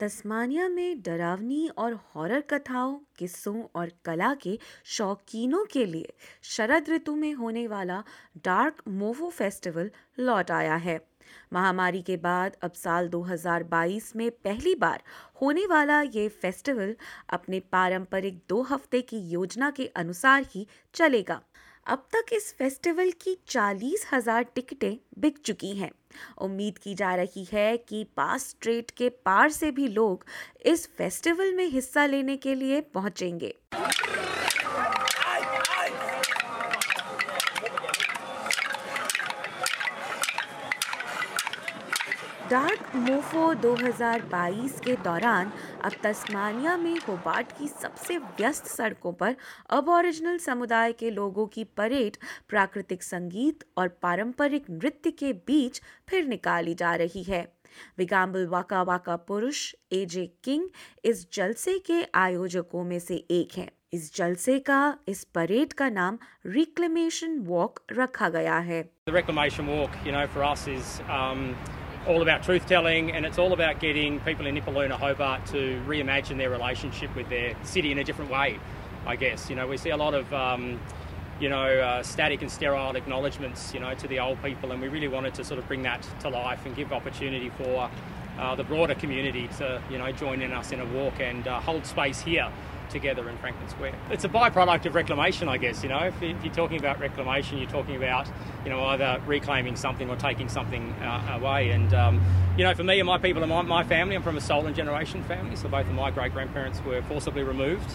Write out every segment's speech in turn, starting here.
Tasmania में डरावनी और हॉरर कथाओं, किस्सों और कला के शौकीनों के लिए शरद ऋतु में होने वाला डार्क मोवो फेस्टिवल लौट आया है। महामारी के बाद अब साल 2022 में पहली बार होने वाला ये फेस्टिवल अपने पारंपरिक दो हफ़्ते की योजना के अनुसार ही चलेगा। अब तक इस फेस्टिवल की चालीस हज़ार टिकटें बिक चुकी हैं। उम्मीद की जा रही है कि पास स्ट्रेट के पार से भी लोग इस फेस्टिवल में हिस्सा लेने के लिए पहुँचेंगे। डार्क मोफो 2022 के दौरान अब तस्मानिया में होबार्ट की सबसे व्यस्त सड़कों पर अब ओरिजिनल समुदाय के लोगों की परेड प्राकृतिक संगीत और पारंपरिक नृत्य के बीच फिर निकाली जा रही है। विगाम्बल वाका वाका पुरुष एजे किंग इस जलसे के आयोजकों में से एक हैं। इस जलसे का इस परेड का नाम रिक्लेमेशन वॉक रखा गया है। The reclamation walk, you know, for us is um, all about truth telling and it's all about getting people in Nipaluna, Hobart to reimagine their relationship with their city in a different way, I guess. You know, we see a lot of, um, you know, uh, static and sterile acknowledgements, you know, to the old people and we really wanted to sort of bring that to life and give opportunity for uh, the broader community to, you know, join in us in a walk and uh, hold space here together in Franklin Square. It's a byproduct of reclamation, I guess. You know, if, if, you're talking about reclamation, you're talking about you know either reclaiming something or taking something uh, away. And um, you know, for me and my people and my, my family, I'm from a stolen generation family, so both of my great grandparents were forcibly removed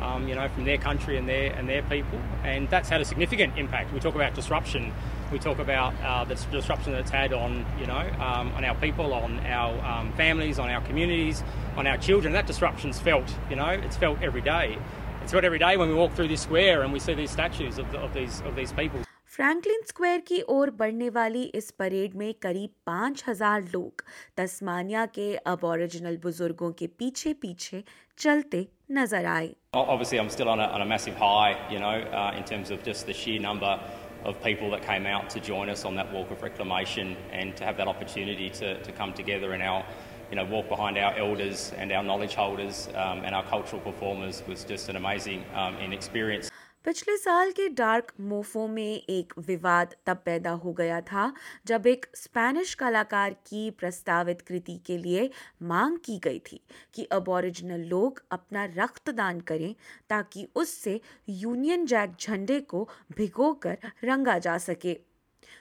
Um, you know, from their country and their and their people, and that's had a significant impact. We talk about disruption. We talk about uh, the disruption that it's had on, you know, um, on our people, on our um, families, on our communities, on our children. That disruption's felt, you know, it's felt every day. It's felt every day when we walk through this square and we see these statues of, the, of these of these people. Franklin square की ओर बढ़ने वाली इस parade में करीब पाँच हजार लोग तस्मानिया के अब ओरिजिनल बुजुर्गों के पीछे पीछे चलते नजर आए Obviously, I'm still on a, on a massive high, you know, uh, in terms of just the sheer number of people that came out to join us on that walk of reclamation and to have that opportunity to, to come together and our you know, walk behind our elders and our knowledge holders um, and our cultural performers was just an amazing um, experience. पिछले साल के dark मोफो में एक विवाद तब पैदा हो गया था, जब एक स्पेनिश कलाकार की प्रस्तावित कृति के लिए मांग की गई थी कि अब ओरिजिनल लोग अपना रक्तदान करें ताकि उससे यूनियन जैक झंडे को भिगोकर रंगा जा सके।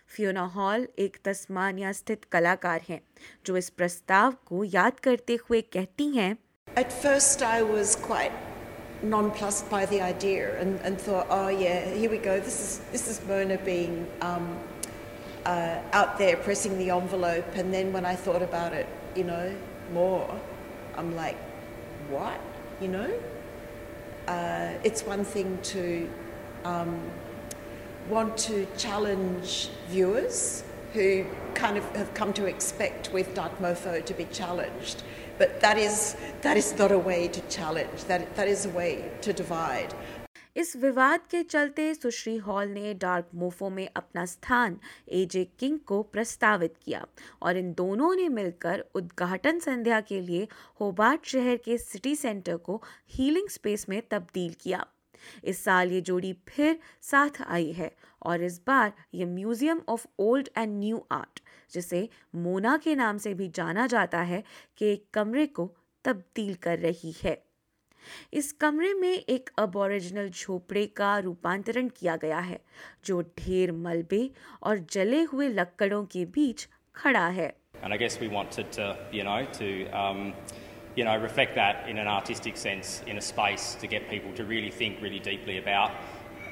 फियोना हॉल एक तस्मानिया स्थित कलाकार हैं, जो इस प्रस्ताव को याद करते हुए कहती हैं, At first I was quite nonplussed by the idea and, and thought, oh yeah, here we go. This is this is Mona being um, uh, out there pressing the envelope. And then when I thought about it, you know, more, I'm like, what? You know, uh, it's one thing to um, want to challenge viewers who kind of have come to expect with Dark Mofo to be challenged. But that is, that is not a way to challenge, that, that is a way to divide. इस विवाद के चलते सुश्री hall ने dark मोफो में अपना स्थान एजे king को प्रस्तावित किया और इन दोनों ने मिलकर उद्घाटन संध्या के लिए होबार्ट शहर के सिटी सेंटर को हीलिंग स्पेस में तब्दील किया इस साल ये जोड़ी फिर साथ आई है और इस बार ये Museum of Old and New Art जिसे मोना के नाम से भी जाना जाता है के कमरे को तब्दील कर रही है इस कमरे में एक अबोरिजिनल झोपड़े का रूपांतरण किया गया है जो ढेर मलबे और जले हुए लक्कड़ों के बीच खड़ा है And I guess we wanted to, you know, to um, you know, reflect that in an artistic sense in a space to get people to really think really deeply about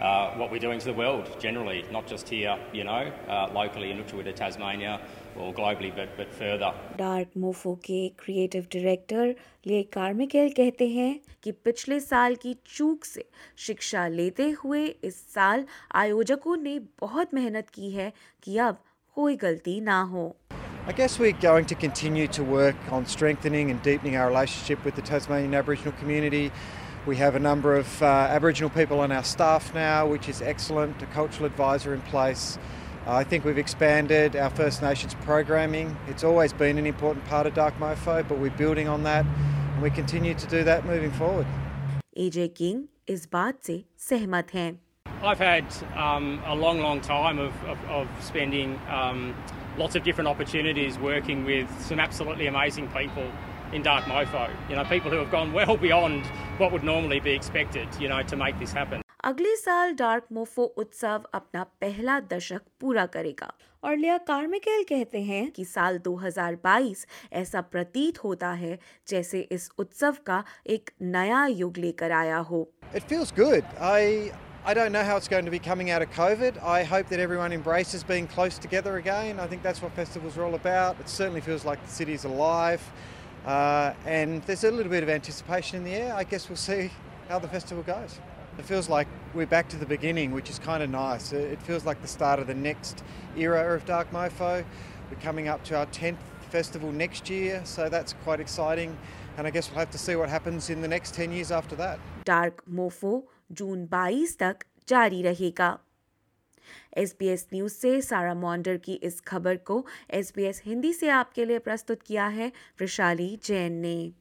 uh, what we're doing to the world generally, not just here, you know, uh, locally in Utruwita, Tasmania, or globally, but, but further. Dark Mofo के creative director ले कार्मिकेल कहते हैं कि पिछले साल की चूक से शिक्षा लेते हुए इस साल आयोजकों ने बहुत मेहनत की है कि अब कोई गलती ना हो I guess we're going to continue to work on strengthening and deepening our relationship with the Tasmanian Aboriginal community. We have a number of uh, Aboriginal people on our staff now, which is excellent, a cultural advisor in place. Uh, I think we've expanded our First Nations programming. It's always been an important part of Dark Mofo, but we're building on that and we continue to do that moving forward. AJ King is baat se सहमत हैं. I've had um, a long, long time of, of, of spending um, lots of different opportunities working with some absolutely amazing people in Dark Mofo. You know, people who have gone well beyond what would normally be expected, you know, to make this happen. अगले साल dark मोफो उत्सव अपना पहला दशक पूरा करेगा और लिया कार्मिकेल कहते हैं कि साल 2022 ऐसा प्रतीत होता है जैसे इस उत्सव का एक नया युग लेकर आया हो It feels good. I I don't know how it's going to be coming out of COVID. I hope that everyone embraces being close together again. I think that's what festivals are all about. It certainly feels like the city's alive. Uh, and there's a little bit of anticipation in the air. I guess we'll see how the festival goes. It feels like we're back to the beginning, which is kind of nice. It feels like the start of the next era of Dark Mofo. We're coming up to our 10th festival next year, so that's quite exciting. And I guess we'll have to see what happens in the next 10 years after that. Dark मोफो जून 22 तक जारी रहेगा SBS news से सारा मॉन्डर की इस खबर को SBS Hindi से आपके लिए प्रस्तुत किया है, वैशाली जैन ने।